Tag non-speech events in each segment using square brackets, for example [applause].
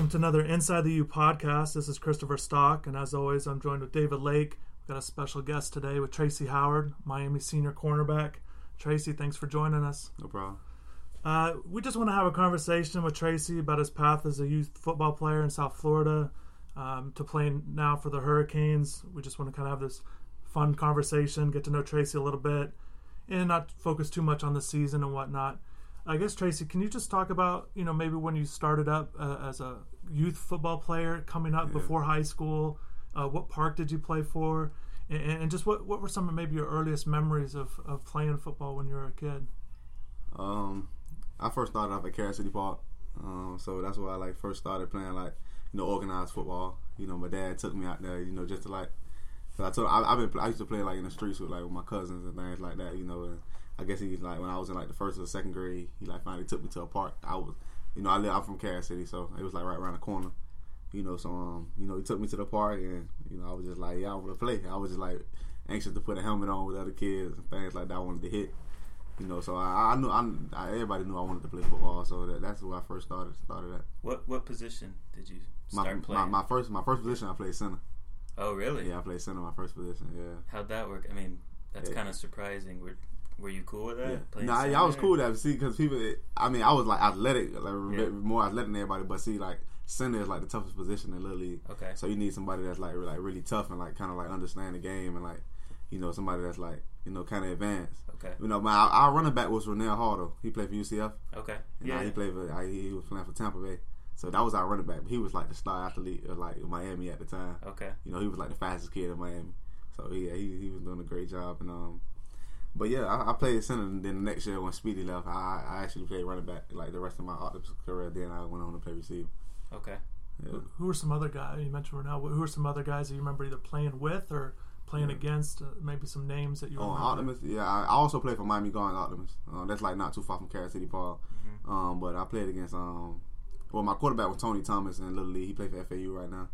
Welcome to another Inside the U podcast. This is Christopher Stock, and as always, I'm joined with David Lake. We've got a special guest today with Tracy Howard, Miami senior cornerback. Tracy, thanks for joining us. No problem. Uh, we just want to have a conversation with Tracy about his path as a youth football player in South Florida um, to playing now for the Hurricanes. We just want to kind of have this fun conversation, get to know Tracy a little bit, and not focus too much on the season and whatnot. I guess Tracy, can you just talk about you know maybe when you started up uh, as a youth football player coming up Yeah. before high school? Uh, what park did you play for? And, and just what what were some of maybe your earliest memories of, of playing football when you were a kid? Um, I first started off at Carol City Park, um, so that's where I like first started playing like you know organized football. You know, my dad took me out there, you know, just to like. Cause I told I, I've been I used to play like in the streets with like with my cousins and things like that. You know, and I guess he like when I was in like the first or second grade, he like finally took me to a park. I was, you know, I live I'm from Carol City, so it was like right around the corner. You know, so um, you know, he took me to the park, and you know, I was just like, yeah, I want to play. I was just like anxious to put a helmet on with other kids and things like that. I wanted to hit. You know, so I, I knew I, I everybody knew I wanted to play football, so that, that's where I first started started at. What what position did you My, start my playing? my first my first position I played center. oh, really? Yeah, I played center my first position. Yeah. How'd that work? I mean, that's Yeah. kind of surprising. Were Were you cool with that? Yeah. Nah, yeah, I was cool with that. See, because people, I mean, I was like athletic, like Yeah. more athletic than everybody. But see, like center is like the toughest position in Little League. Okay. So you need somebody that's like like really tough and like kind of like understand the game and like you know somebody that's like you know kind of advanced. Okay. You know, my our running back was Renell though. He played for UCF. Okay. And Yeah. he played for he was playing for Tampa Bay. So that was our running back. He was like the star athlete of like Miami at the time. Okay. You know, he was like the fastest kid in Miami. So yeah, he he was doing a great job. And um, but yeah, I, I played center. And then the next year when Speedy left, I I actually played running back like the rest of my Optimus career. Then I went on to play receiver. Okay. Yeah. Who- Who are some other guys you mentioned now? Who are some other guys that you remember either playing with or playing Yeah. against? Uh, maybe some names that you On remember. Optimus, yeah, I, I also played for Miami Gardens Optimus. Uh, that's like not too far from Carol City Park. Mhm. Um, but I played against um, well, my quarterback was Tony Thomas in Little League. He played for FAU right now.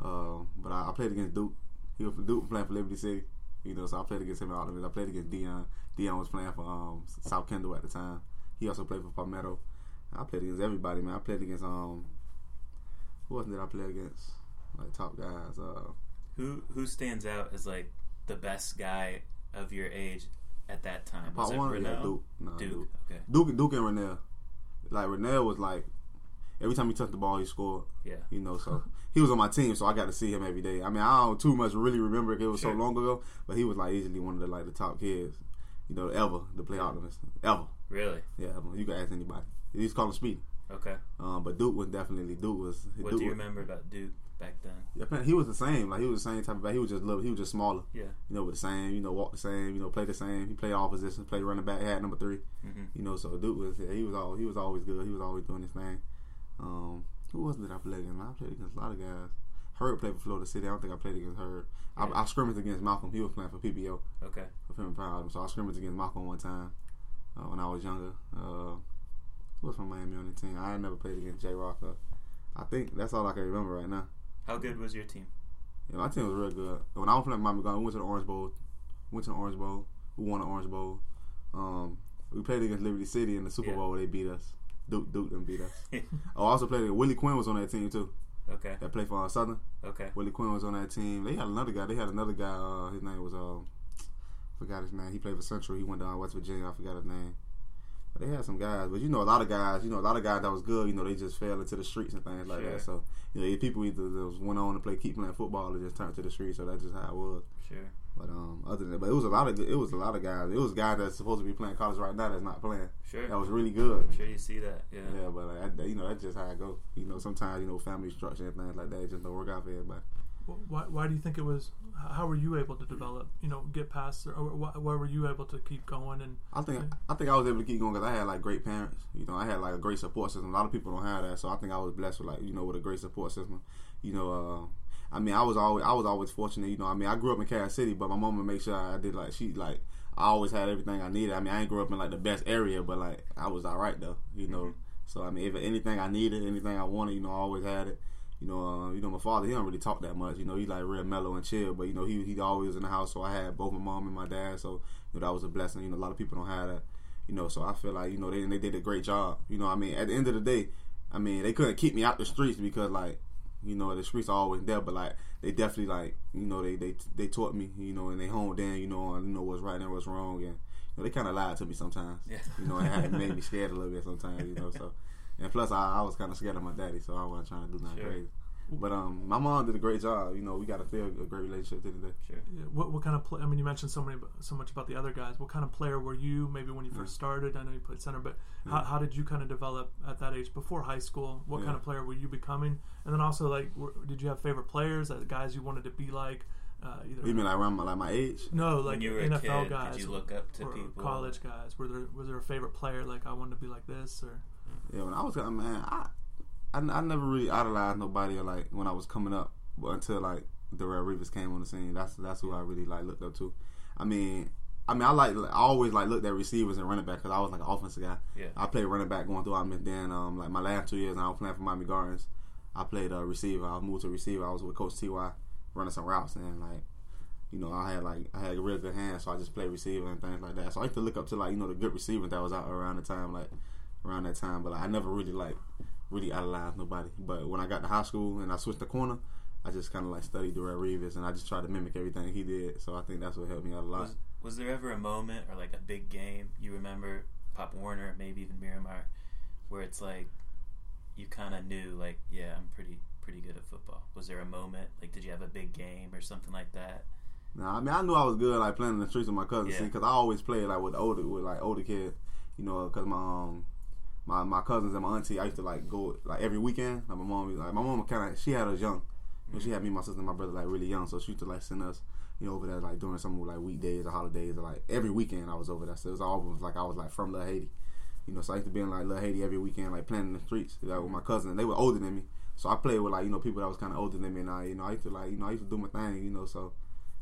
Uh, but I, I played against Duke. He was for Duke playing for Liberty City. You know, so I played against him at Optimus. I played against Dion. Dion was playing for um South Kendall at the time. He also played for Palmetto. I played against everybody, man. I played against um, who else did I play against? Like top guys. Uh, Who Who stands out as like the best guy of your age at that time? Was part it one, yeah, Renell? Duke. No, Duke. Duke. Okay. Duke, Duke and Renell. Like Renell was like every time he touched the ball, he scored. Yeah. You know, so [laughs] he was on my team, so I got to see him every day. I mean, I don't too much really remember it, it was Sure. so long ago, but he was like easily one of the like the top kids, you know, ever to play Optimus, ever. Really? Yeah, you can ask anybody. He's called him Speedy. Okay. Um, but Duke was definitely Duke was. What Duke do you was, remember about Duke back then? Yeah, he was the same. Like he was the same type of guy. He was just little. He was just smaller. Yeah. You know, with the same. You know, walk the same. You know, play the same. He played all positions. Played running back. Had number three. hmm You know, so Duke was yeah, he was all he was always good. He was always doing his thing. Um, who else did I play against? I played against a lot of guys. Heard played for Florida City. I don't think I played against Hurd. I, I scrimmaged against Malcolm. He was playing for PBO Okay. for Film Proud. So I scrimmaged against Malcolm one time uh, when I was younger. Uh, who was from Miami on the team? I had never played against J Rocker. I think that's all I can remember right now. How good was your team? Yeah, my team was real good. When I was playing Miami we went to the Orange Bowl. Went to the Orange Bowl. We won the Orange Bowl. Um, we played against Liberty City in the Super Yeah. Bowl. They beat us. Duke Duke them beat us. [laughs] oh, I also played. against- Willie Quinn was on that team too. okay. That played for uh, Southern. Okay. Willie Quinn was on that team. They had another guy. They had another guy. Uh, his name was um, forgot his name. He played for Central. He went down West Virginia. I forgot his name. But they had some guys. But you know, a lot of guys. You know, a lot of guys that was good. You know, they just fell into the streets and things like Sure. that. So you know, people either just went on to play, keep playing football, or just turned to the streets. So that's just how it was. Sure. But um, other than that, but it was a lot of it was a lot of guys. It was guys that's supposed to be playing college right now that's not playing. Sure. That was really good. I'm sure you see that. Yeah. Yeah, but like, I, you know that's just how it go. You know, sometimes you know family structure and things like that it just don't work out for everybody. Wh- Why, why do you think it was? How were you able to develop? You know, get past, or why, why were you able to keep going? And I think I think I was able to keep going because I had like great parents. You know, I had like a great support system. A lot of people don't have that, so I think I was blessed with like you know with a great support system. You know, uh, I mean, I was always I was always fortunate. You know, I mean, I grew up in Carol City, but my would make sure I did like she like I always had everything I needed. I mean, I ain't grew up in like the best area, but like I was all right though. You know, so I mean, if anything I needed, anything I wanted, you know, I always had it. You know, uh, you know, my father he don't really talk that much. You know, he's like real mellow and chill, but you know, he he always in the house. So I had both my mom and my dad. So you know, that was a blessing. You know, a lot of people don't have that. You know, so I feel like you know they they did a great job. You know, I mean, at the end of the day, I mean, they couldn't keep me out the streets because like, you know, the streets are always there, but like they definitely like, you know, they they they taught me, you know, and they honed in, you know, on you know what's right and what's wrong, and you know, they kind of lied to me sometimes. Yeah. You know, it made me [laughs] scared a little bit sometimes, you know. So, and plus, I, I was kind of scared of my daddy, so I wasn't trying to do nothing Sure. crazy. But um, my mom did a great job. You know, we got a still a great relationship to today. Sure. Yeah, what what kind of play? I mean, you mentioned so many, so much about the other guys. What kind of player were you? Maybe when you first started, I know you played center, but how, Yeah. how did you kind of develop at that age before high school? What kind of player were you becoming? And then also, like, were, did you have favorite players, uh, guys you wanted to be like? Uh, either You mean like around my, like my age? no, like you were a NFL kid, guys did you look up to or people? college guys. Were there was there a favorite player like I wanted to be like this or? Yeah, when I was young, man, I, I I never really idolized nobody like when I was coming up, but until like Darrelle Revis came on the scene. That's that's who I really like looked up to. I mean, I mean, I like I always like looked at receivers and running back because I was like an offensive guy. Yeah. I played running back going through. I mean, then um like my last two years, I was playing for Miami Gardens. I played uh, receiver. I moved to receiver. I was with Coach Ty running some routes and like. You know, I had like I had a real good hand, so I just played receiver and things like that. So I used to look up to like you know the good receivers that was out around the time, like around that time. But like, I never really like really idolized nobody. But when I got to high school and I switched the corner, I just kind of like studied Darrelle Revis and I just tried to mimic everything he did. So I think that's what helped me out a lot. Was, was there ever a moment or like a big game you remember, Pop Warner, maybe even Miramar, where it's like you kind of knew, like, yeah, I'm pretty pretty good at football. Was there a moment, like, did you have a big game or something like that? Nah, I mean I knew I was good like playing in the streets with my cousins Yeah. because I always played like with older with like older kids, you know, because my um my my cousins and my auntie I used to like go like every weekend. Like my mom, like my mom kind of she had us young, you know, she had me, my sister, and my brother like really young, so she used to like send us. You know, over there, like during some like weekdays or holidays, or like every weekend I was over there. So it was almost like I was like from Little Haiti. You know, so I used to be in like Little Haiti every weekend, like playing in the streets like, with my cousin. They were older than me, so I played with like you know people that was kind of older than me. And I, you know, I used to like you know I used to do my thing. You know, so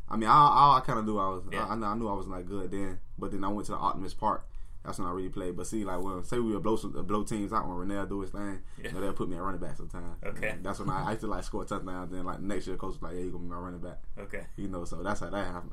I mean I I, I kind of knew I was Yeah. I, I knew I was like good then, but then I went to the Optimus Park. That's when I really played. But see, like when say we would blow some, blow teams out when Renell do his thing, Yeah. you know, they'll put me at running back sometimes. Okay. And that's when I, I used to like score touchdowns. Then like next year, coach was like, "Yeah, you gonna be my running back." Okay. You know, so that's how that happened.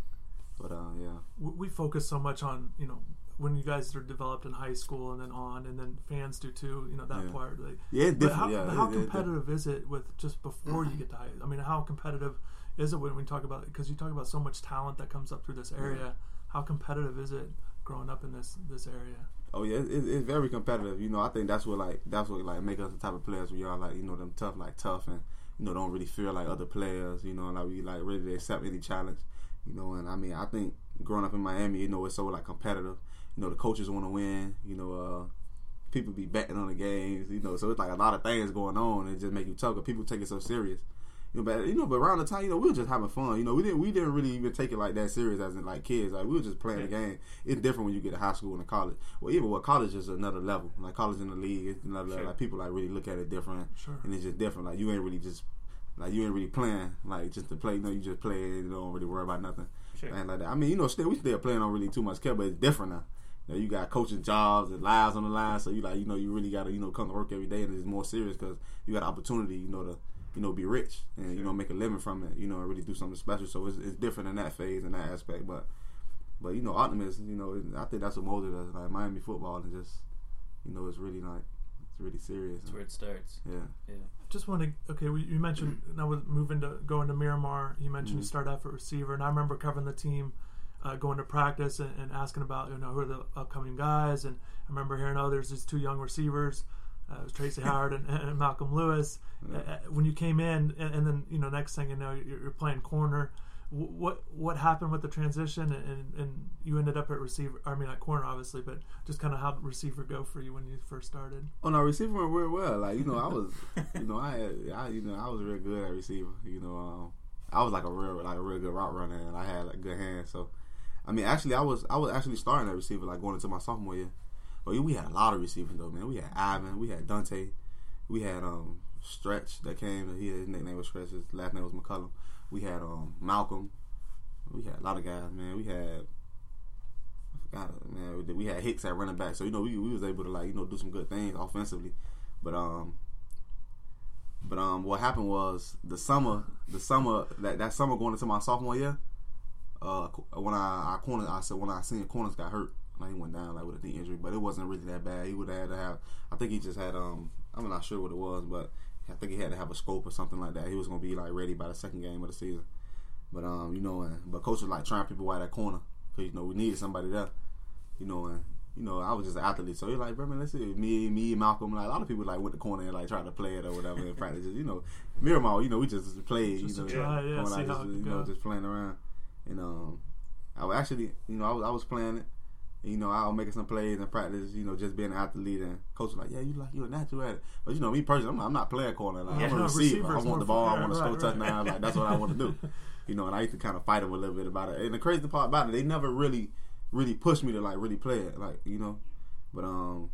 But uh, yeah. we we focus so much on you know when you guys are developed in high school and then on and then fans do too you know that Yeah. part like, Yeah, but different. how, yeah, but how it- it- it- competitive is it with just before you get to high i mean how competitive is it when we talk about because you talk about so much talent that comes up through this area how competitive is it growing up in this this area Oh yeah, it, it, it's very competitive. You know, I think that's what like that's what like make us the type of players we are. Like you know, them tough, like tough, and you know, don't really feel like other players. You know, like we like ready to accept any challenge. You know, and I mean, I think growing up in Miami, you know, it's so like competitive. You know, the coaches want to win. You know, uh, people be betting on the games. You know, so it's like a lot of things going on and just make you tough. 'cause people take it so serious. You know, but you know, but around the time, you know, we were just having fun. You know, we didn't we didn't really even take it like that serious as in like kids. Like we were just playing the game. It's different when you get to high school and college. Well, even what college is another level. Like college in the league is another level. Like people like really look at it different, Sure. and it's just different. Like you ain't really just like you ain't really playing like just to play. You know, you just play and don't really worry about nothing. Sure. Things like that. I mean, you know, still we still playing on really too much care, but it's different now. You know, you got coaching jobs and lives on the line, so you like, you know, you really got to, you know, come to work every day, and it's more serious because you got an opportunity, you know, to, you know, be rich and you know make a living from it, you know, and really do something special. So it's, it's different in that phase and that aspect, but, but you know, Optimus, you know, I think that's what molded us, like Miami football, and just, you know, it's really like, it's really serious. That's where it starts. Yeah. Yeah. just want to okay we, you mentioned [clears throat] now with moving to going to miramar you mentioned you Mhm. started out at receiver and i remember covering the team uh, going to practice and, and asking about you know who are the upcoming guys and i remember hearing oh there's these two young receivers uh, it was tracy howard and, and malcolm lewis Yeah. uh, when you came in and, and then you know next thing you know you're, you're playing corner Wh- what what happened with the transition and, and, you ended up at receiver i mean at corner obviously but just kind of how receiver go for you when you first started Oh no, receiver went real well. Like you know, I was, you know, I, I, you know, I was real good at receiver. You know, um, I was like a real, like a real good route runner, and I had like good hands. So, I mean, actually, I was, I was actually starting at receiver, like going into my sophomore year. But we had a lot of receivers though, man. We had Ivan, we had Dante, we had um Stretch that came. He, his nickname was Stretch. His last name was McCullum. We had um Malcolm. We had a lot of guys, man. We had I forgot man. We, we had Hicks at running back, so you know we, we was able to like you know do some good things offensively. But um, but um, what happened was the summer, the summer that that summer going into my sophomore year, uh, when I I corner, I said when I seen corners got hurt, like he went down like with a knee injury, but it wasn't really that bad. He would have had to have, I think he just had um I'm not sure what it was, but I think he had to have a scope or something like that. He was gonna be like ready by the second game of the season. But um, you know, and but coach was like trying people out that corner because you know we needed somebody there. You know, and you know I was just an athlete, so he's like, bro, man, let's see me, me, Malcolm, like a lot of people like went to the corner and like tried to play it or whatever in practice. You know, Miramar, you know, we just played, Just you know, try, yeah, going see out how just, you know, just playing around. And um, I was actually, you know, I was I was playing it. You know, I was making some plays and practice. You know, just being an athlete, and coach was like, "Yeah, you like you a natural at it." But you know, me personally, I'm not, I'm not playing corner. Like, Yeah, I'm a no, receiver. I want the ball. I want to yeah, score right, touchdown. Like that's what I want to do. [laughs] You know, and I used to kind of fight them a little bit about it. And the crazy part about it, they never really, really pushed me to like really play it. Like you know, but um,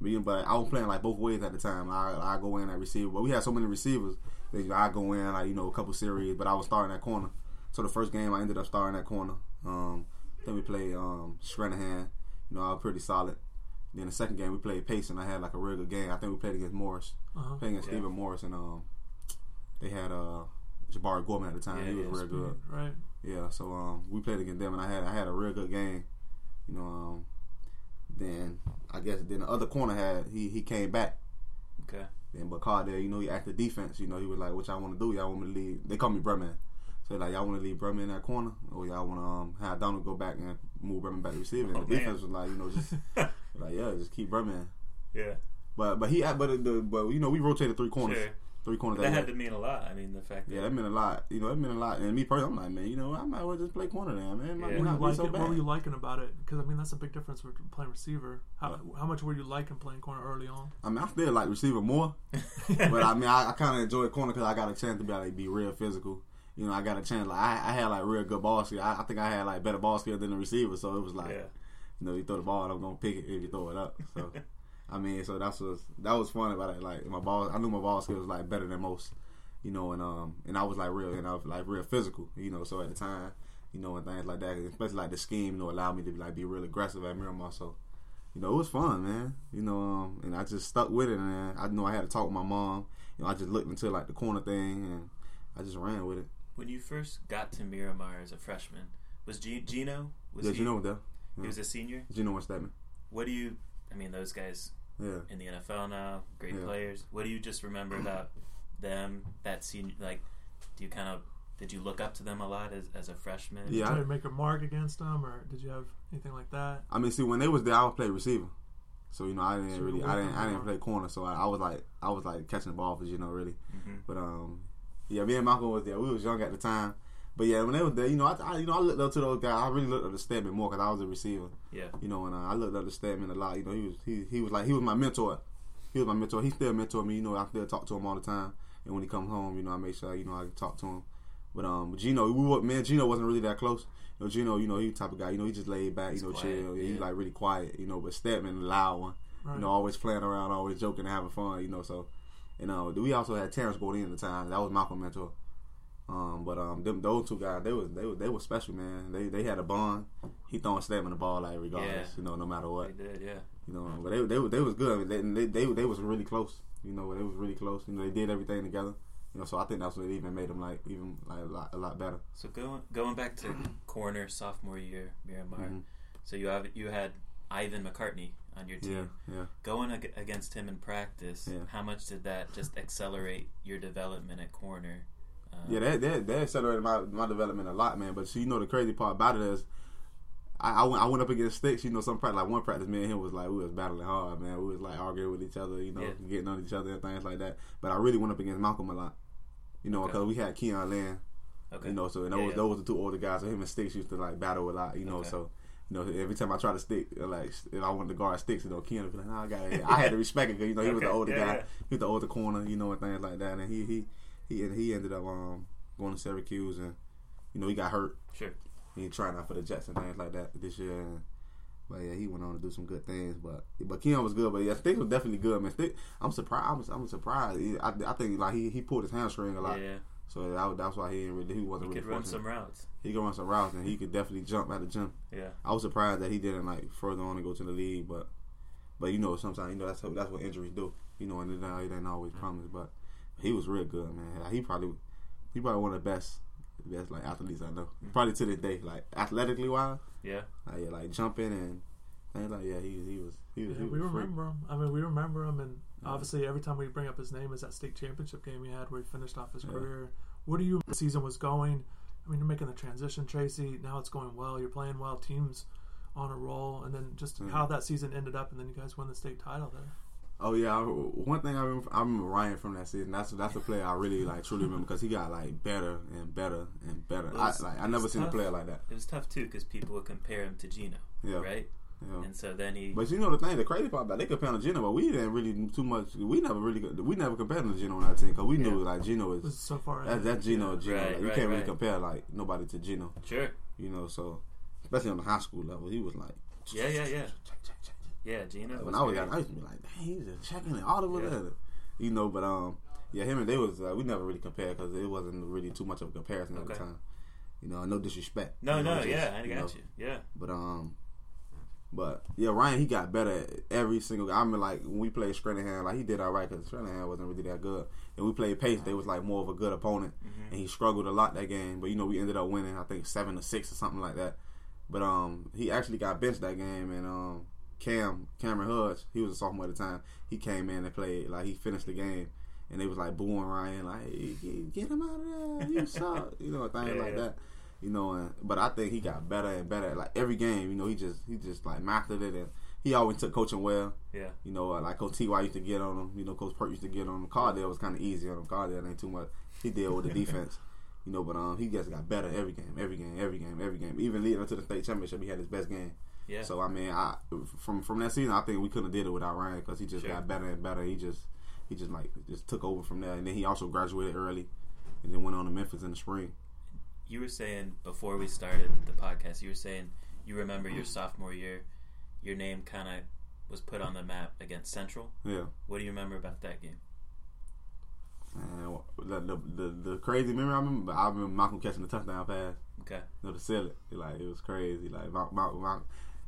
but, you but I was playing like both ways at the time. I I go in at receiver, but we had so many receivers that you know, I go in like you know a couple series, but I was starting that corner. So the first game I ended up starting that corner. Um, then we played um Stranahan. You know, I was pretty solid. Then the second game we played Pace, and I had like a real good game. I think we played against Morris, Uh-huh. playing against Yeah. Stephen Morris, and um, they had uh Jabari Gorman at the time. Yeah, he was yeah, real good. Right. Yeah, so um, we played against them, and I had I had a real good game. You know, um, then I guess then the other corner had he he came back. Okay. Then but Cogdell, you know, he acted defense. You know, he was like, "What y'all want to do? Y'all want me to leave?" They call me Brumman. So like, y'all want to leave Brumman in that corner, or y'all want to um, have Donald go back and move Brumman back to receiver? And Oh, the man. defense was like, you know, just [laughs] like yeah, just keep Brumman. Yeah. But but he but the but you know we rotated three corners, Sure. three corners. That that had to mean a lot. I mean, the fact that Yeah, that meant a lot. You know, that meant a lot. And me personally, I'm like, man, you know, I might as well just play corner then, man. It might Yeah. What, not were you be so liking, bad. what were you liking about it? Because I mean, that's a big difference with playing receiver. How, how much were you liking playing corner early on? I mean, I still like receiver more, [laughs] but I mean, I, I kind of enjoy corner because I got a chance to be like be real physical. You know, I got a chance. Like I, I had like real good ball skill. I, I think I had like better ball skill than the receiver. So it was like, yeah. you know, you throw the ball, and I'm gonna pick it if you throw it up. So [laughs] I mean, so that's was that was fun about it. Like my ball, I knew my ball skill was like better than most. You know, and um, and I was like real, and I was like real physical. You know, so at the time, you know, and things like that, especially like the scheme, you know, allowed me to like be real aggressive at Miramar. So you know, it was fun, man. You know, um, and I just stuck with it, and I know I had to talk with my mom. You know, I just looked into like the corner thing, and I just ran with it. When you first got to Miramar as a freshman, was G- Geno? Was yeah, he, Geno was there. he was a senior. Geno was Stedman. What do you? I mean, those guys Yeah. in the NFL now, great Yeah. players. What do you just remember about them? That senior, like, do you kind of did you look up to them a lot as, as a freshman? Yeah. Try to make a mark against them, or did you have anything like that? I mean, see, when they was there, I would play receiver. So you know, I didn't So really, I didn't, I didn't play corner. So I, I was like, I was like catching the ball for you know, really. hmm But um, yeah, me and Malcolm was there. We was young at the time. But yeah, when they was there, you know, I, I you know, I looked up to those guys. I really looked up to Stedman more because I was a receiver. Yeah. You know, and uh, I looked up to Stedman a lot. You know, he was he, he was like he was my mentor. He was my mentor. He still mentor me. You know, I still talk to him all the time. And when he comes home, you know, I make sure you know I can talk to him. But um, Geno, we were, man, Geno wasn't really that close. You know, Geno, you know, he type of guy. You know, he just laid back. He's you know, quiet, chill. Yeah, He's like really quiet. You know, but Stedman, loud one. Right. You know, always playing around, always joking and having fun. You know, so you know, we also had Terrence Bodine at the time. That was Malcolm mentor. Um, but um, them those two guys, they was they was they were special, man. They they had a bond. He throwing Stedman the ball like regardless, Yeah. you know, no matter what. They did, yeah. You know, but they they they was good. They they they, they was really close. You know, they was really close. You know, they did everything together. You know, so I think that's what even made them like even like a lot a lot better. So going going back to corner sophomore year, Miramar. Mhm. So you have you had Ivan McCartney on your team. yeah. Going ag- against him in practice, Yeah. how much did that just accelerate your development at corner? Uh, Yeah, that that that accelerated my my development a lot, man. But you know, the crazy part about it is, I, I went I went up against sticks. You know, some practice like one practice, me and him was like we was battling hard, man. We was like arguing with each other, you know, Yeah. getting on each other and things like that. But I really went up against Malcolm a lot, you know, Okay. because we had Keon Lyn, okay. you know, so and Yeah, those yeah. those were the two older guys. So him and Sticks used to like battle a lot, you know. Okay. So you know, every time I try to stick, like if I wanted to guard Sticks, you know, Keon would be like, "Nah, I got it." I had to respect it because you know he was the older yeah, guy, yeah. he was the older corner, you know, and things like that. And he he he and he ended up um going to Syracuse and you know he got hurt. Sure. He trying out for the Jets and things like that this year. And, but yeah, he went on to do some good things. But but Keon was good. But yeah, Stick was definitely good, man. Stick, I'm surprised. I'm, I'm surprised. I, I think like he, he pulled his hamstring a lot. Yeah, So that, that's why he didn't really he he wasn't could really run fortunate. some routes. He could run some routes and he could definitely jump at the gym. Yeah. I was surprised that he didn't like further on and go to the league, but but you know sometimes you know that's how, that's what injuries do. You know, and it, ain't- it ain't always mm-hmm. promised. But he was real good, man. He probably he probably one of the best best like athletes I know. Mm-hmm. Probably to this day, like athletically wise, Yeah. like yeah, like jumping and think like yeah, he he was he was. Yeah, he was we a freak. remember him. I mean, we remember him, and Yeah. Obviously, every time we bring up his name, is that state championship game he had where he finished off his Yeah. career. What do you? The season was going. I mean, you're making the transition, Tracy. Now it's going well. You're playing well. Teams on a roll, and then just Yeah. how that season ended up, and then you guys won the state title there. Oh yeah, I, one thing I remember, I remember Ryan from that season. That's that's a player I really like truly remember because he got like better and better and better. It I like I never was seen a player like that. It was tough too because people would compare him to Geno, Yeah, right? Yeah. And so then he, But you know the thing, the crazy part about it, they compare him to Geno, but we didn't really do too much. We never really we never compared him to Geno on our team because we knew Yeah. like Geno It is so far. that, ahead. that's Geno. Yeah. Geno, Right, like, you right, can't really compare like nobody to Geno. sure, You know, so especially on the high school level, he was like yeah, yeah, yeah, check, check, check. yeah. Geno. Like, was when I was great. young, I used to be like, dang, he's just checking it all over Yeah. there. You know, but um, yeah, him and they was uh, we never really compared because it wasn't really too much of a comparison at the time. You know, no disrespect. no, you know, no, just, yeah, I you got know, you. Yeah, But um, but yeah, Ryan he got better at every single. I mean, like when we played Stranahan, like he did all right because Stranahan wasn't really that good. And we played Pace, they was like more of a good opponent, Mhm. and he struggled a lot that game. But you know, we ended up winning. I think seven to six or something like that. But um, he actually got benched that game, and um, Cam Cameron Hudge, he was a sophomore at the time. He came in and played like he finished the game, and they was like booing Ryan, like "Get- get him out of there, you suck, you know, things Yeah, like that. You know, and, but I think he got better and better. Like every game, you know, he just he just like mastered it, and he always took coaching well. yeah, You know, uh, like Coach Ty used to get on him. You know, Coach Perk used to get on him. Cogdell was kind of easy on him. Cogdell ain't too much. He deal with the [laughs] defense. You know, but um, he just got better every game, every game, every game, every game. Even leading up to the state championship, he had his best game. yeah. So I mean, I from from that season, I think we couldn't have did it without Ryan because he just Sure. got better and better. He just he just like just took over from there, and then he also graduated early, and then went on to Memphis in the spring. You were saying before we started the podcast, you were saying you remember your sophomore year, your name kind of was put on the map against Central. Yeah. What do you remember about that game? And the, the the the crazy memory I remember, I remember Malcolm catching the touchdown pass. Okay, No, to sell it. Like it was crazy. Like my, my,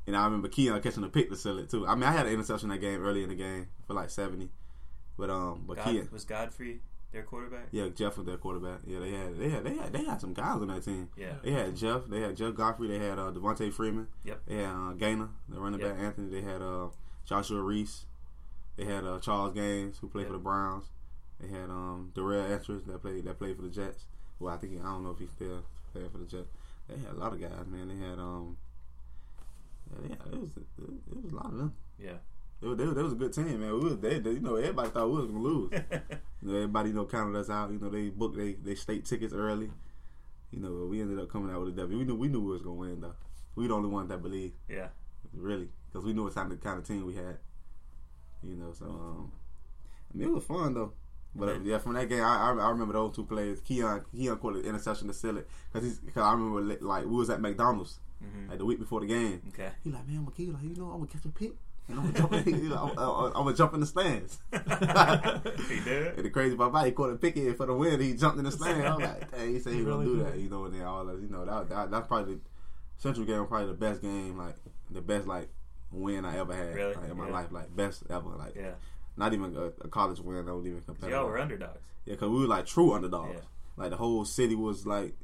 and I remember Keon catching the pick to sell it too. I mean, I had an interception that game early in the game for like seventy, but um, but God, Keon, was Godfrey their quarterback? yeah, Jeff was their quarterback. Yeah, they had they had they had they had some guys on that team. Yeah, They had Jeff. They had Jeff Godfrey. They had uh, Devonta Freeman. Yep. They had uh, Gainer, the running Yep. back Anthony. They had uh, Joshua Reese. They had uh, Charles Gaines, who played Yep. for the Browns. They had um, Durell Eskridge that played that played for the Jets. Well, I think he, I don't know if he's still playing for the Jets. They had a lot of guys, man. They had um, yeah, it was it, it was a lot of them. yeah. It was, they, they was a good team, man. We was, they, they, you know, everybody thought we was gonna lose. [laughs] You know, everybody you know counted us out. You know, they booked they they state tickets early. You know, we ended up coming out with a W. We knew we knew we was gonna win though. We the only ones that believed, yeah, really, because we knew what kind of kind of team we had. You know, so um, I mean, it was fun though. But uh, yeah, from that game, I, I I remember those two players. Keon Keon caught an interception to seal it because because I remember like we was at McDonald's hmm like the week before the game. okay. He like, man, McKee, like you know, I'm gonna catch a pick and I'm gonna jump. In, you know, I'm, I'm, I'm jump in the stands. [laughs] he did. And the crazy part about it, he caught a pick in for the win. He jumped in the stand. I'm like, dang, he said he, He really gonna do did. that, you know. And then all that, you know, that, that that's probably the Central game, probably the best game, like the best like win I ever had Really? like, in my Yeah. life, like best ever, like Yeah, not even a, a college win. I would even compare. y'all were underdogs. yeah, because we were like true underdogs. Yeah. Like the whole city was like,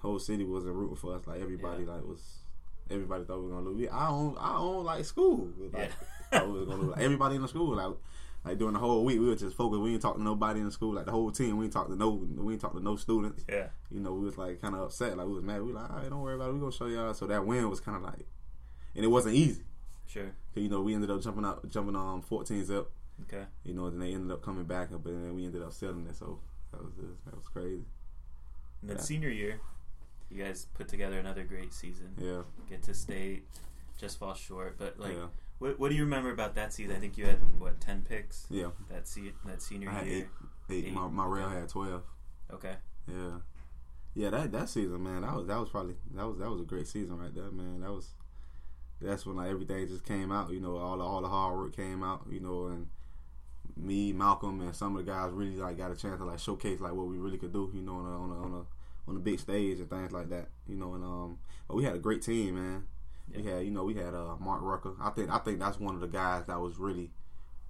whole city wasn't rooting for us. Like everybody Yeah. like was. Everybody thought we were gonna lose. I own, I own like school. Like, Yeah. [laughs] we was gonna lose. Like, everybody in the school, like, like during the whole week, we were just focused. We ain't talking to nobody in the school. Like the whole team, we ain't talk to no, we ain't talk to no students. Yeah, You know, we was like kind of upset. Like we was mad. We like, all right, don't worry about it. We gonna show y'all. So that win was kind of like, and it wasn't easy. sure. 'Cause, you know, we ended up jumping out, jumping um, on 14 zip. Okay. You know, then they ended up coming back, but then we ended up selling it. So that was that was crazy. And then Yeah. senior year, you guys put together another great season. Yeah, Get to state, just fall short. But like, yeah, what, what do you remember about that season? I think you had what ten picks yeah. that se- that senior I had year. Eight. Eight. My Morrell had 12. Okay. Yeah, yeah. That that season, man, that was that was probably that was that was a great season right there, man. That was that's when like everything just came out. You know, all the all the hard work came out. You know, and me, Malcolm, and some of the guys really like got a chance to like showcase like what we really could do. You know, on a on a on a, on the big stage and things like that. You know, and um, but we had a great team, man. We had, you know, we had uh, Mark Rucker. I think I think that's one of the guys that was really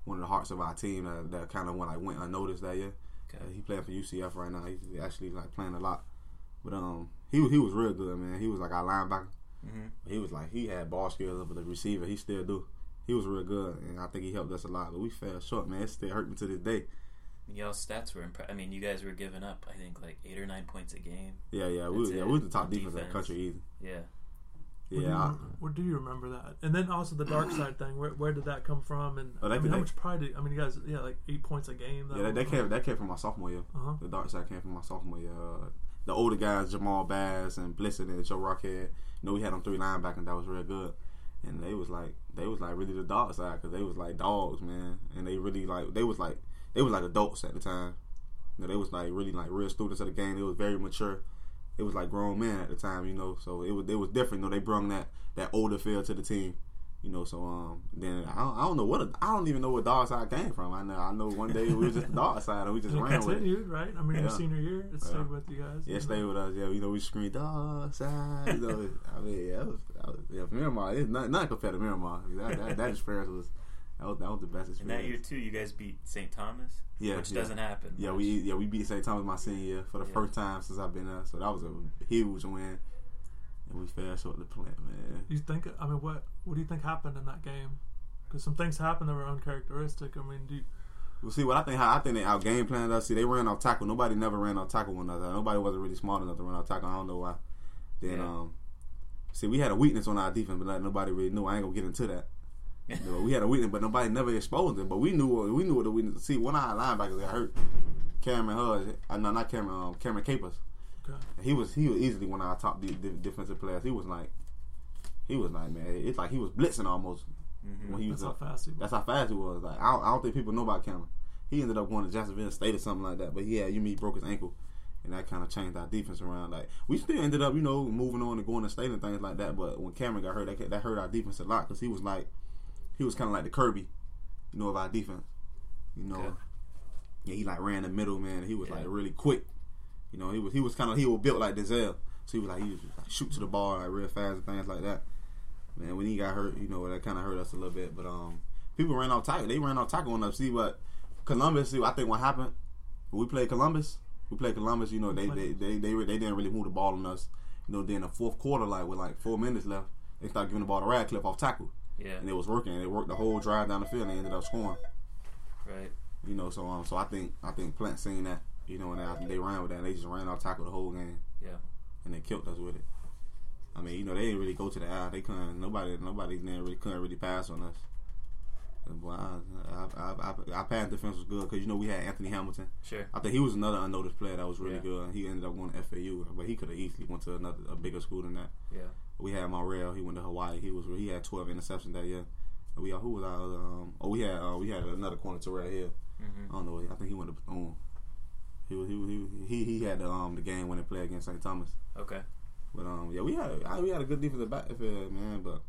one of the hearts of our team that, that kind of went like went unnoticed that year. Okay. Uh, he playing for UCF right now. He's actually like playing a lot, but um, he he was real good, man. He was like our linebacker. hmm He was like he had ball skills of the receiver. He still do. He was real good, and I think he helped us a lot. But we fell short, man. It still hurt me to this day. Y'all's stats were impressive. I mean, you guys were giving up, I think, like eight or nine points a game. Yeah, yeah, we That's yeah it. we was the top On defense, in the country easy. Yeah. What do Yeah, I, what do you remember that? And then also the dark [clears throat] side thing. Where, where did that come from? And Oh, I they- mean, how they- much pride? Did, I mean, you guys, yeah, like eight points a game. yeah. That, that came that came from my sophomore year. Uh huh. The dark side came from my sophomore year. Uh, the older guys, Jamal Bass and Blisson and Joe Rockhead. You know, we had them three linebackers and that was real good, and they was like they was like really the dark side because they was like dogs, man, and they really like they was like they was like adults at the time. You know, they was like really like real students of the game. They was very mature. It was like grown men at the time, you know. So it was it was different. You know, they brought that that older feel to the team. You know, so um, then I don't, I don't know what I don't even know where dark side came from. I know I know one day we was just dark side and we just it ran with it. continued, right? I mean, your Yeah. senior year, it Yeah. stayed with you guys. Yeah, you stay with us. Yeah, you know we screamed dark side. You know, [laughs] I mean, yeah, that was, was, yeah, Miramar. It's not nothing compared to Miramar. That, that, that experience was that was that was the best And that year too, you guys beat St. Thomas, yeah, which yeah. doesn't happen. Yeah, much. we yeah we beat St. Thomas my senior year for the Yeah. first time since I've been there. So that was a huge win, and we fell short of the Plant, man. You think? I mean, what what do you think happened in that game? Because some things happened that were uncharacteristic. I mean, do you, Well, see what I think. How I think they out game planned us. See, they ran off tackle. Nobody never ran off tackle one another. Nobody wasn't really smart enough to run off tackle. I don't know why. Then Yeah. um, see, we had a weakness on our defense, but like, nobody really knew. I ain't gonna get into that. You know, we had a weakness, but nobody never exposed it. But we knew what we knew what the weakness. See, one of our linebackers got hurt. Cameron Hudge, uh, no, not Cameron. Um, Cameron Capers. okay. He was he was easily one of our top de- de- defensive players. He was like, he was like, man, it's like he was blitzing almost Mhm. when he was That's up. how fast he was. That's how fast he was. Like I don't, I don't think people know about Cameron. He ended up going to Jacksonville State or something like that. But yeah, you mean he broke his ankle, and that kind of changed our defense around. Like we still ended up, you know, moving on and going to state and things like that. But when Cameron got hurt, that, that hurt our defense a lot because he was like, he was kind of like the Kirby, you know, of our defense. You know, Okay. yeah, he like ran the middle, man. He was Yeah. like really quick. You know, he was he was kind of he was built like Denzel, so he was like he was like shoot to the ball like real fast and things like that. Man, when he got hurt, you know that kind of hurt us a little bit. But um, people ran off tackle. They ran off tackle on us. See what Columbus? See, I think what happened. When we played Columbus. We played Columbus. You know, they they they they, they didn't really move the ball on us. You know, then the fourth quarter, like with like four minutes left, they started giving the ball to Radcliffe off tackle, Yeah. and it was working. They worked the whole drive down the field, and they ended up scoring. Right. You know, so um, so I think I think Plant seen that. You know, and I think they ran with that. and They just ran off tackle the whole game, Yeah. and they killed us with it. I mean, you know, they didn't really go to the eye. They couldn't. Nobody, nobody didn't really couldn't really pass on us. And boy, I, I, I, I, our pass defense was good because you know we had Anthony Hamilton. Sure. I think he was another unnoticed player that was really Yeah. good. He ended up going to FAU, but he could have easily went to another a bigger school than that. Yeah. We had Morrell. He went to Hawaii. He was he had twelve interceptions that year. And we who was our other? Um, oh, we had uh, we had another corner to right here. I hmm don't know. I think he went to Bethune. He was he was- he was- he he had the um the game winning play against St. Thomas. Okay. But um yeah we had I- we had a good defensive backfield man, but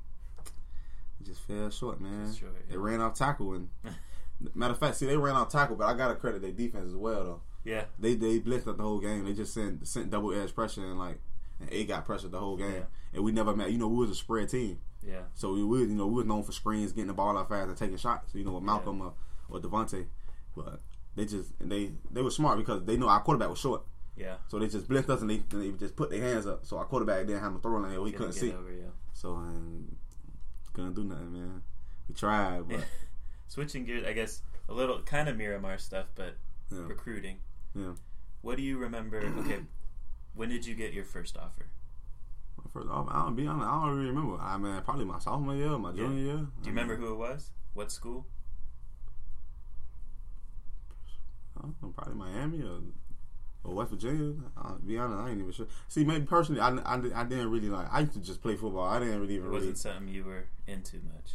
we just fell short man. Short, They ran off tackle and [laughs] matter of fact, see they ran off tackle, but I gotta credit their defense as well though. Yeah. They they blitzed up the whole game. They just sent sent double edge pressure and like and A got pressured the whole game. Yeah. And we never met. You know we was a spread team. Yeah. So we was, you know, we was known for screens, getting the ball out fast, and taking shots. You know, with Malcolm or, or Devontae, but they just they they were smart because they know our quarterback was short, Yeah. so they just blitzed us and they, they just put their hands up. So our quarterback didn't have no throwing lane, he Get- couldn't see. Over, yeah. So and couldn't do nothing, man. We tried, but [laughs] Switching gears, I guess a little kind of Miramar stuff, but yeah, recruiting. yeah. What do you remember? Okay, when did you get your first offer? My First off, I don't be honest, I don't really remember. I mean, probably my sophomore year, my Yeah. junior year. Do you remember who it was? What school? I don't know, probably Miami or, or West Virginia. I'll be honest, I ain't even sure. See, maybe personally, I, I, I didn't really like. I used to just play football. I didn't really even really. wasn't something you were into much.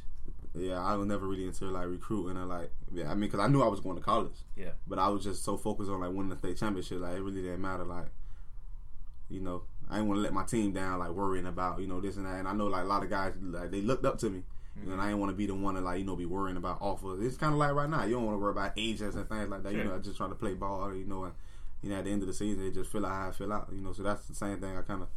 Yeah, I was never really into like recruiting or like. Yeah, I mean, because I knew I was going to college. Yeah. But I was just so focused on like winning the state championship. Like it really didn't matter. Like, you know, I didn't want to let my team down. Like worrying about you know this and that. And I know like a lot of guys like they looked up to me. Know, and I didn't want to be the one to like you know be worrying about offers. It's kind of like right now, you don't want to worry about agents and things like that. You know, I just trying to play ball. You know, and you know at the end of the season, it just feel out how I feel out. You know, so that's the same thing I kind of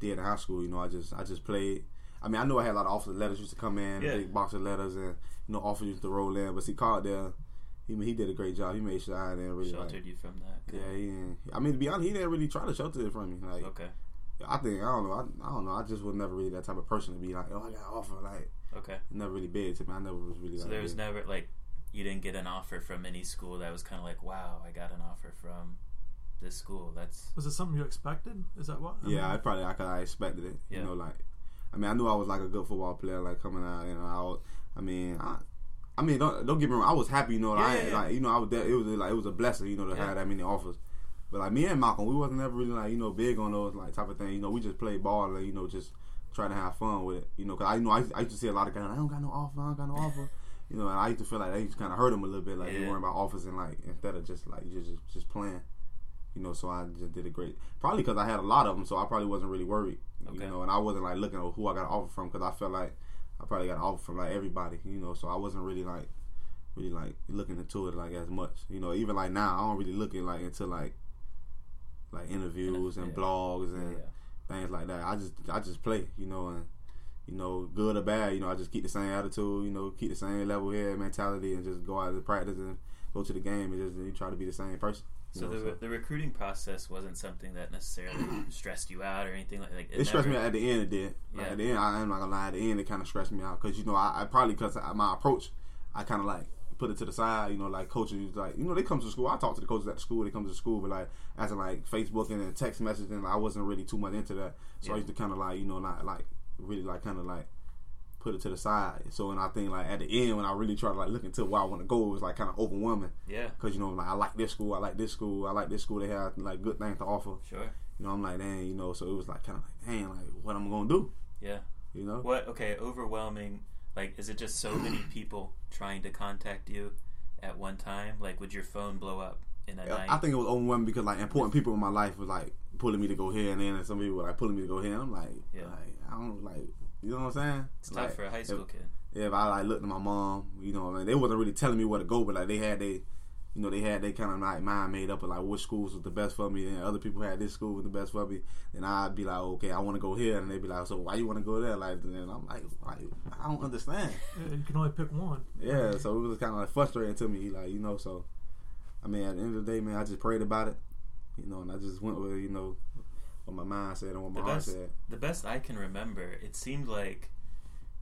did in high school. You know, I just I just played. I mean, I know I had a lot of offer letters used to come in, Yeah. big box of letters, and you know offers used to roll in. But see, Carl there, he he did a great job. He made sure I didn't really like, Sheltered you from that. yeah, he didn't. I mean, to be honest, he didn't really try to shelter it from me. Like, Okay. I think I don't know. I, I don't know. I just was never really that type of person to be like, oh, I got an offer. Like, Okay. never really big to me. I never was really So like. there was big. never like you didn't get an offer from any school that was kind of like, wow, I got an offer from this school. That's Was it something you expected? Is that what? I Yeah, I probably I, could- I expected it. Yeah. You know, like I mean, I knew I was like a good football player, like coming out. You know, I, was, I mean, I, I mean, don't don't get me wrong. I was happy. You know, Yeah, I yeah, like you know, I was it was like it was a blessing. You know, to Yeah. have that many offers. But like me and Malcolm, we wasn't ever really like you know big on those like type of thing. You know, we just played ball and you know just trying to have fun with it. You know, cause I you know I, I used to see a lot of guys. I don't got no offer. I don't got no offer. You know, and I used to feel like they used to kind of hurt them a little bit, like they Yeah. worrying about offers and like instead of just like just just, just playing. You know, so I just did a great. Probably because I had a lot of them, so I probably wasn't really worried. Okay. You know, and I wasn't like looking at who I got an offer from because I felt like I probably got off from like everybody. You know, so I wasn't really like really like looking into it like as much. You know, even like now, I don't really look at like into like like interviews and Yeah. blogs and yeah. things like that. I just I just play, you know, and you know, good or bad, you know, I just keep the same attitude, you know, keep the same level head mentality, and just go out to practice and go to the game and just you try to be the same person. So the the recruiting process wasn't something that necessarily [clears throat] stressed you out or anything like. like It stressed me out at the end. It did. Like Yeah. at the end, I am not gonna lie. At the end, it kind of stressed me out because you know I, I probably because my approach, I kind of like put it to the side. You know, like coaches like you know they come to school. I talk to the coaches at the school. They come to the school, but like as in like Facebook and text messaging, I wasn't really too much into that. So I used to kind of like you know not like really like kind of like put it to the side. So and I think like at the end when I really try to like look into where I want to go, it was like kind of overwhelming Yeah, because you know like I like this school, I like this school, I like this school. They have like good things to offer. sure. You know, I'm like, dang, you know, so it was like kind of like, dang, like what I'm gonna do. Yeah. You know? What? Okay. Overwhelming. Like, is it just so many [clears throat] people trying to contact you at one time? Like, would your phone blow up in a night? I think it was overwhelming because like important people in my life was like pulling me to go here and then and some people were like pulling me to go here I'm like, Yeah. like I don't like you know what I'm saying? it's like, tough for a high school if, kid. If I like looked at my mom, you know, what I mean, they wasn't really telling me where to go, but like they had they you know, they had they kind of like mind made up of like which schools was the best for me, and other people had this school was the best for me. And I'd be like, okay, I want to go here, and they'd be like, so why you want to go there? Like, and I'm like, like, I don't understand. Yeah, you can only pick one. Yeah, so it was kind of like frustrating to me, like you know. So, I mean, at the end of the day, man, I just prayed about it, you know, and I just went with you know what my mind said and what my The heart best- said. The best I can remember, it seemed like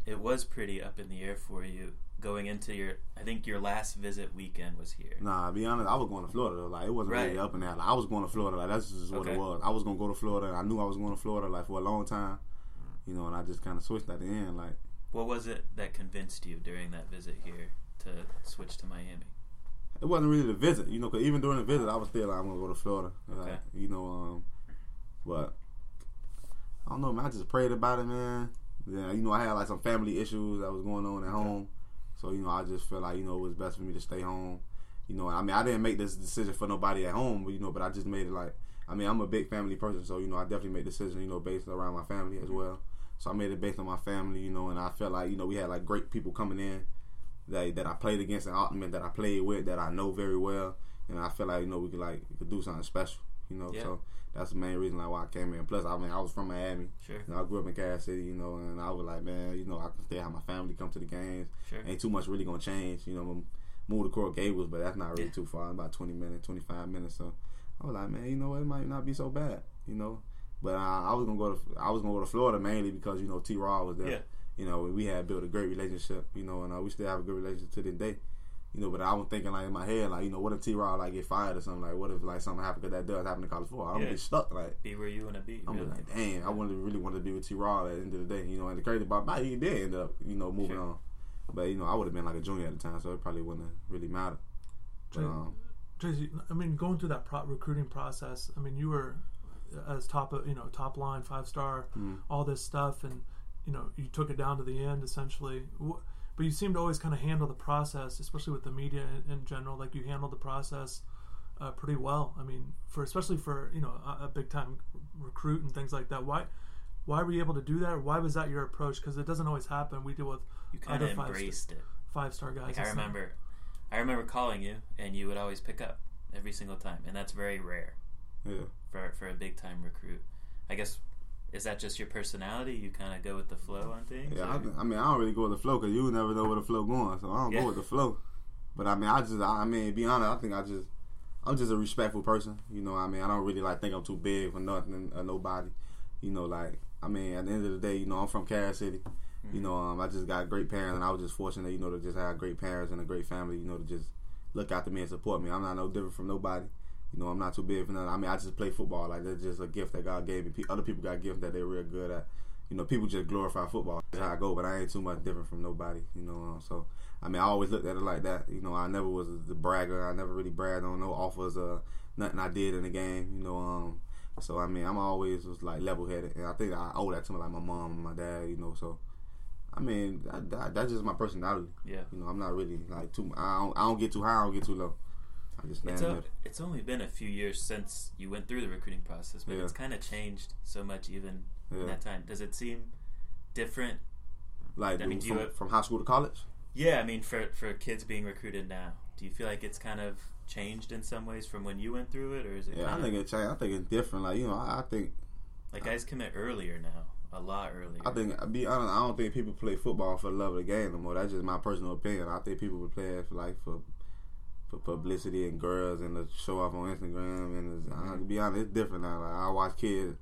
it was pretty up in the air for you going into your. I think your last visit weekend was here. Nah, be honest, I was going to Florida. Though. Like it wasn't really up in there. Like, I was going to Florida. Like that's just what Okay. it was. I was gonna go to Florida. I knew I was going to Florida like for a long time, you know, and I just kind of switched at the end. Like What was it that convinced you during that visit here to switch to Miami? it wasn't really the visit, you know, because even during the visit, I was still like, I'm gonna go to Florida, like, Okay. you know. Um, but I don't know, man. I just prayed about it, man. Yeah, you know, I had like some family issues that was going on at home, so you know, I just felt like you know it was best for me to stay home. You know, I mean, I didn't make this decision for nobody at home, but you know, but I just made it like, I mean, I'm a big family person, so you know, I definitely make decisions, you know, based around my family as mm-hmm. well. So I made it based on my family, you know, and I felt like you know we had like great people coming in that that I played against and Ottoman that I played with that I know very well, and I feel like you know we could like we could do something special, you know. Yeah. So that's the main reason like why I came in. Plus, I mean, I was from Miami. Sure, You know, I grew up in Cass City, you know, and I was like, man, you know, I can still have my family come to the games. sure. Ain't too much really gonna change, you know. Move to Coral Gables, but that's not really Yeah. too far. About twenty minutes, twenty five minutes. So I was like, man, you know, what, it might not be so bad, you know. But uh, I was gonna go to I was gonna go to Florida mainly because you know T. Rob was there. Yeah. You know, we had built a great relationship, you know, and uh, we still have a good relationship to this day. You know, but I was thinking like in my head, like, you know, what if T. Rob like get fired or something? Like, what if like something happened? Because that does happen in college football. I'm Yeah. gonna be stuck. Like, Be where you want to be. I'm really. like, damn, I wanted really wanted to be with T. Rob at the end of the day, you know. And the crazy part, about he did end up, you know, moving Sure. on. But you know, I would have been like a junior at the time, so it probably wouldn't have really mattered. But, um, Tracy, I mean, going through that pro- recruiting process, I mean, you were as top, of, you know, top line, five star, Mhm. all this stuff, and you know, you took it down to the end essentially. Wh- But you seem to always kind of handle the process, especially with the media in, in general. Like you handled the process uh, pretty well. I mean, for especially for you know a, a big time recruit and things like that. Why? Why were you able to do that? Why was that your approach? Because it doesn't always happen. We deal with You kind other of five embraced it. five star guys. Like I remember, I remember calling you, and you would always pick up every single time, and that's very rare yeah. for for a big time recruit. I guess is that just your personality? You kind of go with the flow on things. Yeah, I, I mean, I don't really go with the flow because you never know where the flow going, so I don't Yeah. go with the flow. But I mean, I just, I mean, be honest, I think I just, I'm just a respectful person. You know, what I mean, I don't really like think I'm too big for nothing or nobody. you know, like I mean, at the end of the day, you know, I'm from Cass City. You know, um, I just got great parents, and I was just fortunate, you know, to just have great parents and a great family, you know, to just look after me and support me. I'm not no different from nobody. You know, I'm not too big for nothing. I mean, I just play football. Like that's just a gift that God gave me. Pe- Other people got gifts that they're real good at. You know, people just glorify football. That's how I go. But I ain't too much different from nobody. You know, um, so I mean, I always looked at it like that. You know, I never was the bragger. I never really bragged on no offers or nothing I did in the game. You know, um, so I mean, I'm always was like level headed, and I think I owe that to my, like my mom and my dad. You know, so I mean, that, that, that's just my personality. Yeah. You know, I'm not really like too. I don't, I don't get too high. I don't get too low. I just It's, it's only been a few years since you went through the recruiting process, but Yeah. it's kind of changed so much even in that time. Does it seem different? Like I mean, do you from, high school to college. Yeah, I mean, for for kids being recruited now, do you feel like it's kind of changed in some ways from when you went through it, or is it Yeah, I think it changed. I think it's different. Like you know, I, I think like guys commit earlier now, a lot earlier? I think I be honest. I don't think people play football for the love of the game no more. That's just my personal opinion. I think people would play it for like for for publicity and girls and to show off on Instagram. And it's, I, to be honest, it's different now. Like I watch kids.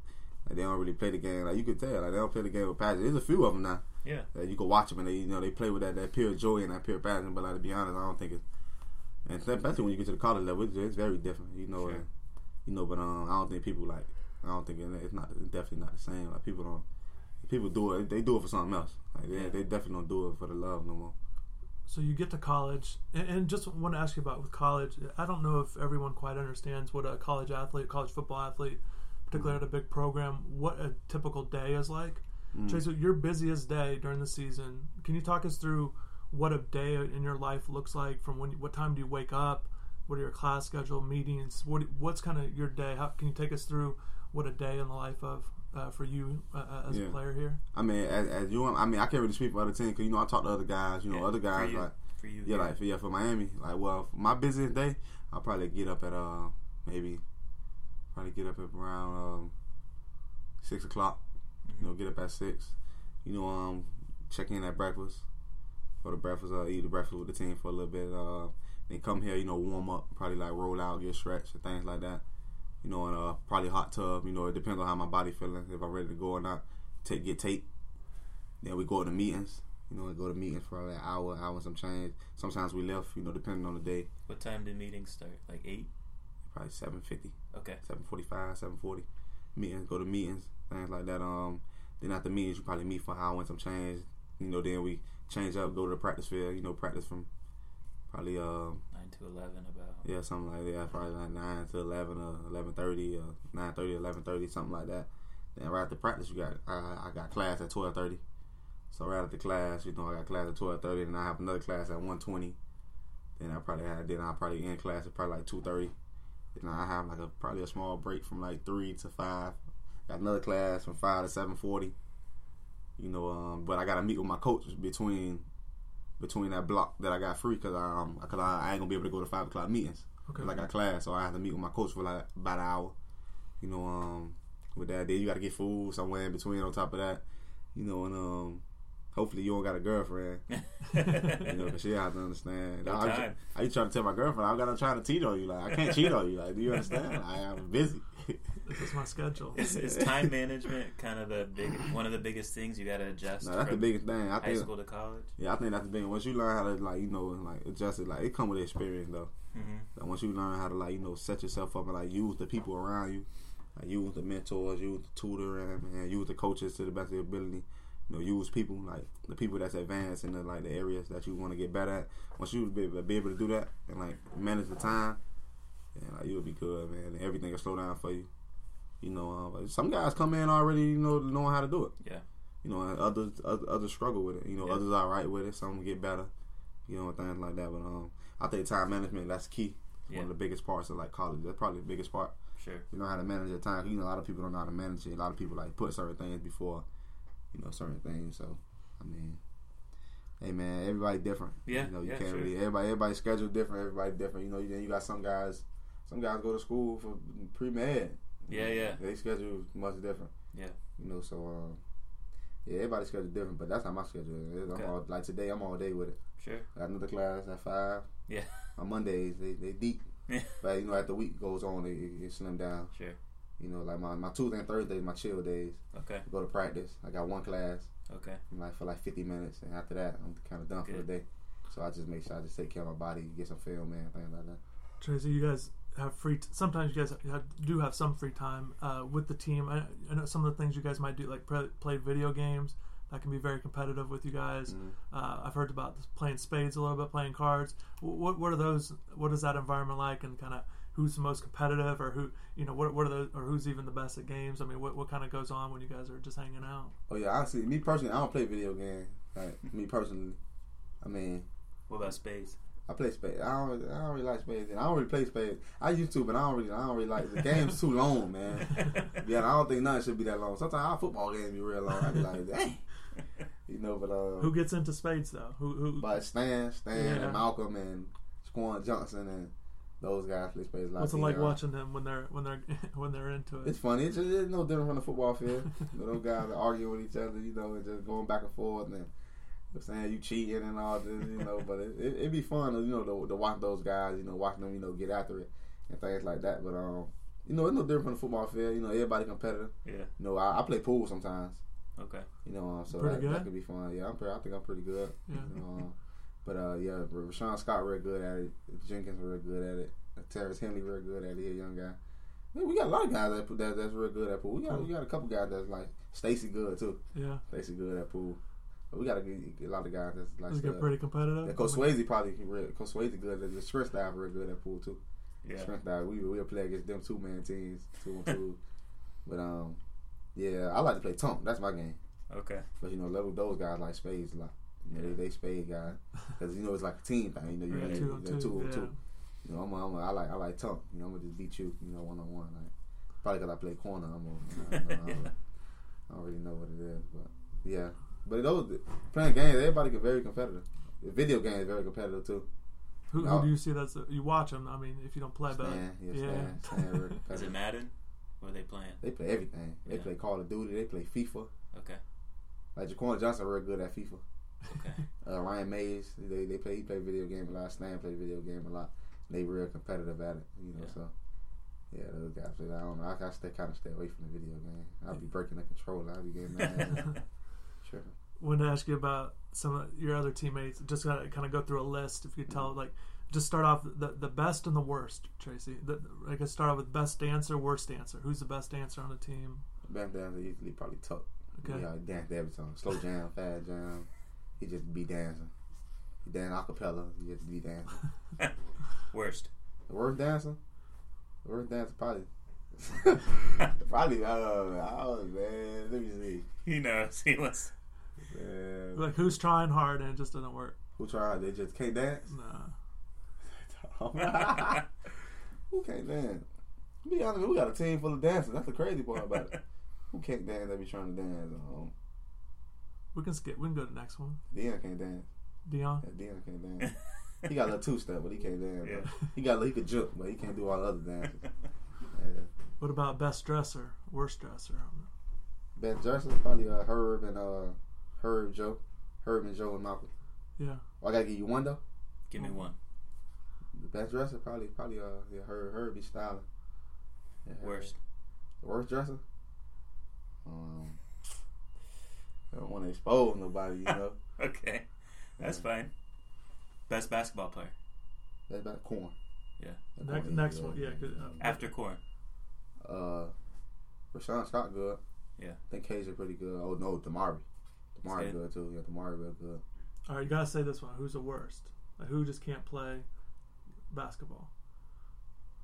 Like they don't really play the game. Like you could tell, like they don't play the game with passion. There's a few of them now. yeah, that you can watch them and they you know they play with that, that pure joy and that pure passion. But like to be honest, I don't think it's and especially when you get to the college level, it's, it's very different. You know, Sure. and, you know. But um, I don't think people like. I don't think it- it's not it's definitely not the same. Like people don't. People do it. They do it for something else. Like they, Yeah. they definitely don't do it for the love no more. So you get to college, and, and just want to ask you about with college. I don't know if everyone quite understands what a college athlete, college football athlete, particularly at a big program, what a typical day is like. Mm. Tracy, your busiest day during the season. Can you talk us through what a day in your life looks like? From when, what time do you wake up? What are your class schedule, meetings? What what's kind of your day? How can you take us through what a day in the life of uh, for you uh, uh, as Yeah. a player here? I mean, as, as you, I mean, I can't really speak for other teams because you know I talk to other guys. You know, Yeah, other guys for you, like for you, Yeah, like for yeah, for Miami. Like, well, for my busiest day, I'll probably get up at uh maybe probably get up at around um six o'clock. You know, get up at six. You know, um, check in at breakfast. Go to breakfast, uh, eat the breakfast with the team for a little bit. Uh, then come here, you know, warm up, probably like roll out, get stretched, and things like that. You know, in a probably hot tub. You know, it depends on how my body feeling, if I'm ready to go or not. Take get tape. Then we go to meetings. You know, we go to meetings for like an hour, hour and some change. Sometimes we left, you know, depending on the day. What time do meetings start? Like eight? Probably seven fifty, Okay. seven forty five, seven forty. Meetings, go to meetings, things like that. Um, then after meetings, you probably meet for an hour and some change. You know, then we change up, go to the practice field. You know, practice from probably um to eleven, about. yeah something like that. Probably like nine to eleven or eleven thirty or nine thirty, eleven thirty, something like that. Then right after practice, you got I, I got class at twelve thirty. So right after class, you know, I got class at twelve thirty, and I have another class at one twenty. Then I probably had then I probably end class at probably like two thirty. Then I have like a probably a small break from like three to five. Got another class from five to seven forty. You know, um, but I got to meet with my coach between between that block that I got free because um, cause I, I ain't gonna be able to go to five o'clock meetings. Okay. Cause I got class, so I have to meet with my coach for like about an hour. You know, um, with that, then you got to get food somewhere in between. On top of that, you know, and um, hopefully you don't got a girlfriend. [laughs] You know, cause she have to understand. No I, time. I, I trying to tell my girlfriend I'm gonna try to cheat on you. Like I can't cheat on you. Like, do you understand? I am busy. [laughs] This is my schedule. Is, is [laughs] time management kind of the big one of the biggest things you got to adjust no, that's the biggest thing. I high think. school to college? Yeah, I think that's the big. Once you learn how to like, you know, like adjust it, like it come with experience though. Mm-hmm. Like once you learn how to like, you know, set yourself up and like use the people around you, like use the mentors, use the tutor, and, and use the coaches to the best of your ability. You know, use people like the people that's advanced in the like the areas that you want to get better at. Once you be, be able to do that and like manage the time, yeah, like you'll be good, man. And everything will slow down for you. You know, but some guys come in already, you know, knowing how to do it. Yeah. You know, and others others, struggle with it. You know, Yeah. others are right with it. Some get better. You know, things like that. But um, I think time management that's key. Yeah. One of the biggest parts of like college. That's probably the biggest part. Sure. You know how to manage your time. You know, a lot of people don't know how to manage it. A lot of people like put certain things before, you know, certain things. So, I mean, hey man, everybody different. Yeah, You know, you yeah, can't sure. really. Everybody, everybody's schedule different. Everybody different. You know, then you got some guys. Some guys go to school for pre med. Yeah, yeah. They schedule much different. Yeah. You know, so um, yeah, everybody's schedule different. But that's how my schedule is. I'm Okay. all, like today, I'm all day with it. Sure. I got another class at five. Yeah. [laughs] On Mondays, they they deep. Yeah. But you know, as the week goes on, it, it, it slim down. Sure. You know, like my, my Tuesday and Thursdays, my chill days. Okay. Go to practice. I got one class, Okay. like for like 50 minutes, and after that, I'm kind of done for the day. So I just make sure I just take care of my body, get some film, man, things like that. Tracy, you guys have free. T- sometimes you guys have, do have some free time uh, with the team. I, I know some of the things you guys might do, like pre- play video games. That can be very competitive with you guys. Mhm. Uh, I've heard about playing spades a little bit, playing cards. Wh- What what are those? What is that environment like? And kind of who's the most competitive, or who you know what what are those, or who's even the best at games? I mean, what what kind of goes on when you guys are just hanging out? Oh yeah, honestly, me personally, I don't play video games. Like me personally, I mean, What about spades? I play spades. I don't, really, I don't really like spades, and I don't really play spades. I used to, but I don't really, I don't really like the game's too [laughs] long, man. Yeah, I don't think nothing should be that long. Sometimes our football games be real long. I be like, dang, [laughs] you know. But uh, Who gets into spades though? Who who? but Stan, Stan, Yeah. and Malcolm, and Jaquan Johnson, and those guys play spades. a lot. What's it like watching them when they're when they're [laughs] when they're into it? It's funny. It's, just, it's no different from the football field. you know, those guys are arguing with each other, you know, and just going back and forth, and you know, saying you cheating and all this, you know. but it, it, it'd be fun, you know, to, to watch those guys, you know, watching them, you know, get after it and things like that. But um, you know, it's no different from the football field. You know, everybody competitive. Yeah. You know, I, I play pool sometimes. Okay. You know, um, so Pretty that, good? that could be fun. Yeah, I'm pretty, I think I'm pretty good. Yeah. You know, um, but uh, yeah, Rashawn Scott real good at it. Jenkins real good at it. Terrence Henley real good at it. He a young guy. Yeah, we got a lot of guys that, that that's real good at pool. We got we got a couple guys that's like Stacy good too. yeah, Stacy good at pool. But we got a, good- a lot of guys that's like does it get pretty competitive? Yeah, Coach Swayze probably real. Coach Swayze good. The strength staff real good at pool too. Yeah. Strength staff. We we'll play against them two man teams, two and two. [laughs] but um, yeah, I like to play tunk. That's my game. Okay. But you know, level those guys like spades a lot. You know, Yeah. they, they spade guys because you know it's like a team thing. You know, you Yeah, yeah, two on two, two, two, yeah. two. You know, I'm, a, I'm a, I like I like tunk. You know, I'm gonna just beat you. You know, one on one. Like probably because I play corner. I'm a, I, don't know, I, don't, [laughs] I don't really know what it is, but yeah. But those playing games, everybody get very competitive. The video game is very competitive too. Who, who do you see that's you watch them? I mean, if you don't play, but Stan, yeah, yeah. Stan, Stan [laughs] Is it Madden? What are they playing? They play everything. They Yeah. play Call of Duty. They play FIFA. Okay. Like Jaquan Johnson, real good at FIFA. Okay. [laughs] Uh, Ryan Mays, they they play he play video game a lot. Stan play video game a lot. They real competitive at it, you know. Yeah. So yeah, those guys. I don't know. I gotta stay kind of stay away from the video game. I'll be breaking the controller. I'll be getting [laughs] mad. Tripping. wanted to ask you about some of your other teammates. Just gotta kind of go through a list. If you could tell, like, just start off the the best and the worst, Tracy. The, I guess start off with best dancer, worst dancer. Who's the best dancer on the team? Bam Dancer usually probably tuck. Okay. Yeah, he dance every time. Slow jam, fast jam. He just be dancing. He dance acapella. He just be dancing. [laughs] Worst. The worst dancer? The worst dancer probably. [laughs] [laughs] probably, uh, oh man, let me see. He knows. He wants. Man. Like, who's trying hard and it just doesn't work? Who tried? They just can't dance? Nah. [laughs] Who can't dance? Be honest, we got a team full of dancers. That's the crazy part about it. [laughs] Who can't dance? They be trying to dance. Um, We can skip. We can go to the next one. Dion can't dance. Dion. Yeah, Dion can't dance. He got a little two step, but he can't dance. Yeah. He got he could jump, but he can't do all the other dances. [laughs] Yeah. What about best dresser, worst dresser? Best dresser probably uh, Herb and uh, Herb Joe, Herb and Joe and Malcolm. Yeah. Oh, I gotta give you one though. Give me one. The best dresser probably probably uh yeah, Herb Herb be styling. Yeah, Herb. Worst. The worst dresser? Um, I don't want to expose nobody, you know. [laughs] Okay. That's Yeah. fine. Best basketball player. That's about corn. Yeah. That Next, corn, next one. Yeah. 'cause, uh, After Corn. Uh, Rashawn Scott good. Yeah. I think Kaiser pretty good. Oh no, Damari. Damari good. good too. Yeah, Damari real good. All right, you gotta say this one. Who's the worst? Like, who just can't play basketball?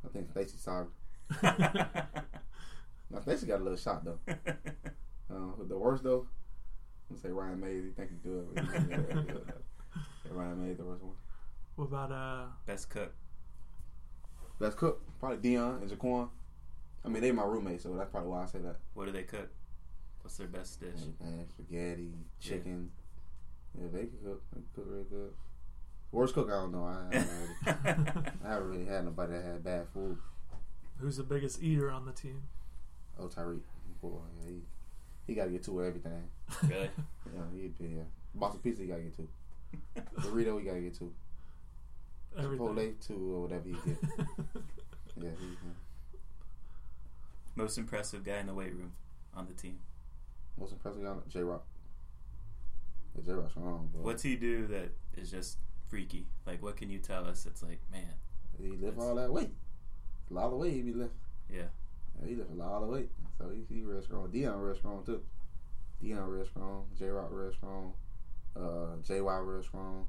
I think Stacey sorry. [laughs] Now Stacey got a little shot though. [laughs] Uh, the worst though, I'm gonna say Ryan Mays. He think he good. but he- yeah, yeah, yeah, Ryan Mays the worst one. What about uh? Best cook. Best cook probably Dion and Jaquan. I mean they my roommates, so that's probably why I say that. What do they cook? What's their best dish? Everything, spaghetti, chicken. Yeah, they can cook. They can cook real good. Worst cook, I don't know. I, [laughs] I, haven't really, I haven't really had nobody that had bad food. Who's the biggest eater on the team? Oh, Tyreek. Boy, he, he got to get two of everything. Really? [laughs] Yeah, he'd yeah. Box of pizza, he got to get two. [laughs] Burrito, he got to get two. Everything. Chipotle, two or whatever he get. Yeah, he, yeah. Most impressive guy in the weight room on the team. Most impressive guy, J Rock. Yeah, J Rock's wrong. But What's he do that is just freaky? Like, what can you tell us? It's like, man, he lift all that weight. A lot of weight he be lifting. yeah, Yeah, he lift a lot of weight. So he, he real strong. Dion real strong too. Dion real strong. J Rock real strong. Uh, JY real strong.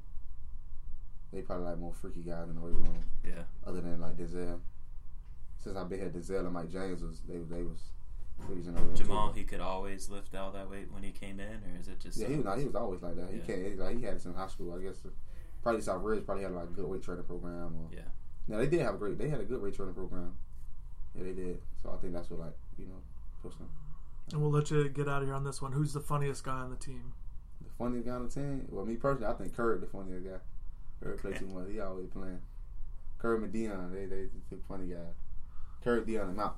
They probably like more freaky guys in the weight room. yeah. Other than like Denzel. Since I've been here, Denzel and Mike James was they they was freakies in the weight. Jamal, he could always lift all that weight when he came in, or is it just Yeah, he was not, he was always like that. He Yeah. can't like he had it in high school. I guess probably South Ridge probably had like a good weight training program. Or, Yeah. No, they did have a great. They had a good weight training program. Yeah, they did. So I think that's what like you know pushed them. And we'll let you get out of here on this one. Who's the funniest guy on the team? The funniest guy on the team. Well, me personally, I think Curry the funniest guy. Curry play too [laughs] much. He always playing. Curry and Dion, they they the two funny guys. Curry, Dion, and Malcolm.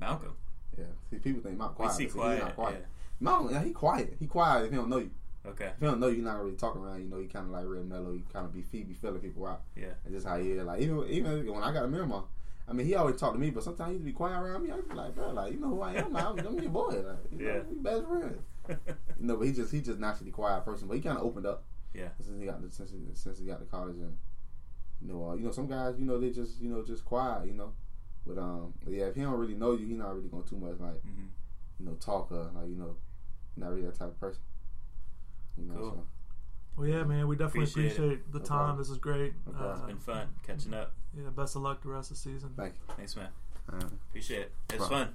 Malcolm. Yeah. See, people think Mount quiet. but see, quiet. He not quiet. Yeah. Yeah, he quiet. He quiet if he don't know you. Okay. If he don't know you, he not really talking around. You know, he kind of like real mellow. He kind of be he be feeling people out. Yeah. That's just how he is. Like even even when I got a Miramar, I mean he always talk to me, but sometimes he used to be quiet around me. I be like, bro, like you know who I am. I'm, I'm your boy. Like, you know, Yeah. we best friends. [laughs] You know, but he just he just naturally quiet person. But he kind of opened up yeah. since he got the, since he, since he got to college and you know uh, you know some guys you know they just you know just quiet you know. But um but yeah if he don't really know you he not really gonna too much like hmm you know talk or like you know not really that type of person. You know, Cool. so Well, yeah, man, we definitely Appreciate appreciate, the No time. problem. This is great. No problem. It's Uh, been fun catching up. yeah, best of luck the rest of the season. thank Thanks, man. Uh, Appreciate it. It's fun.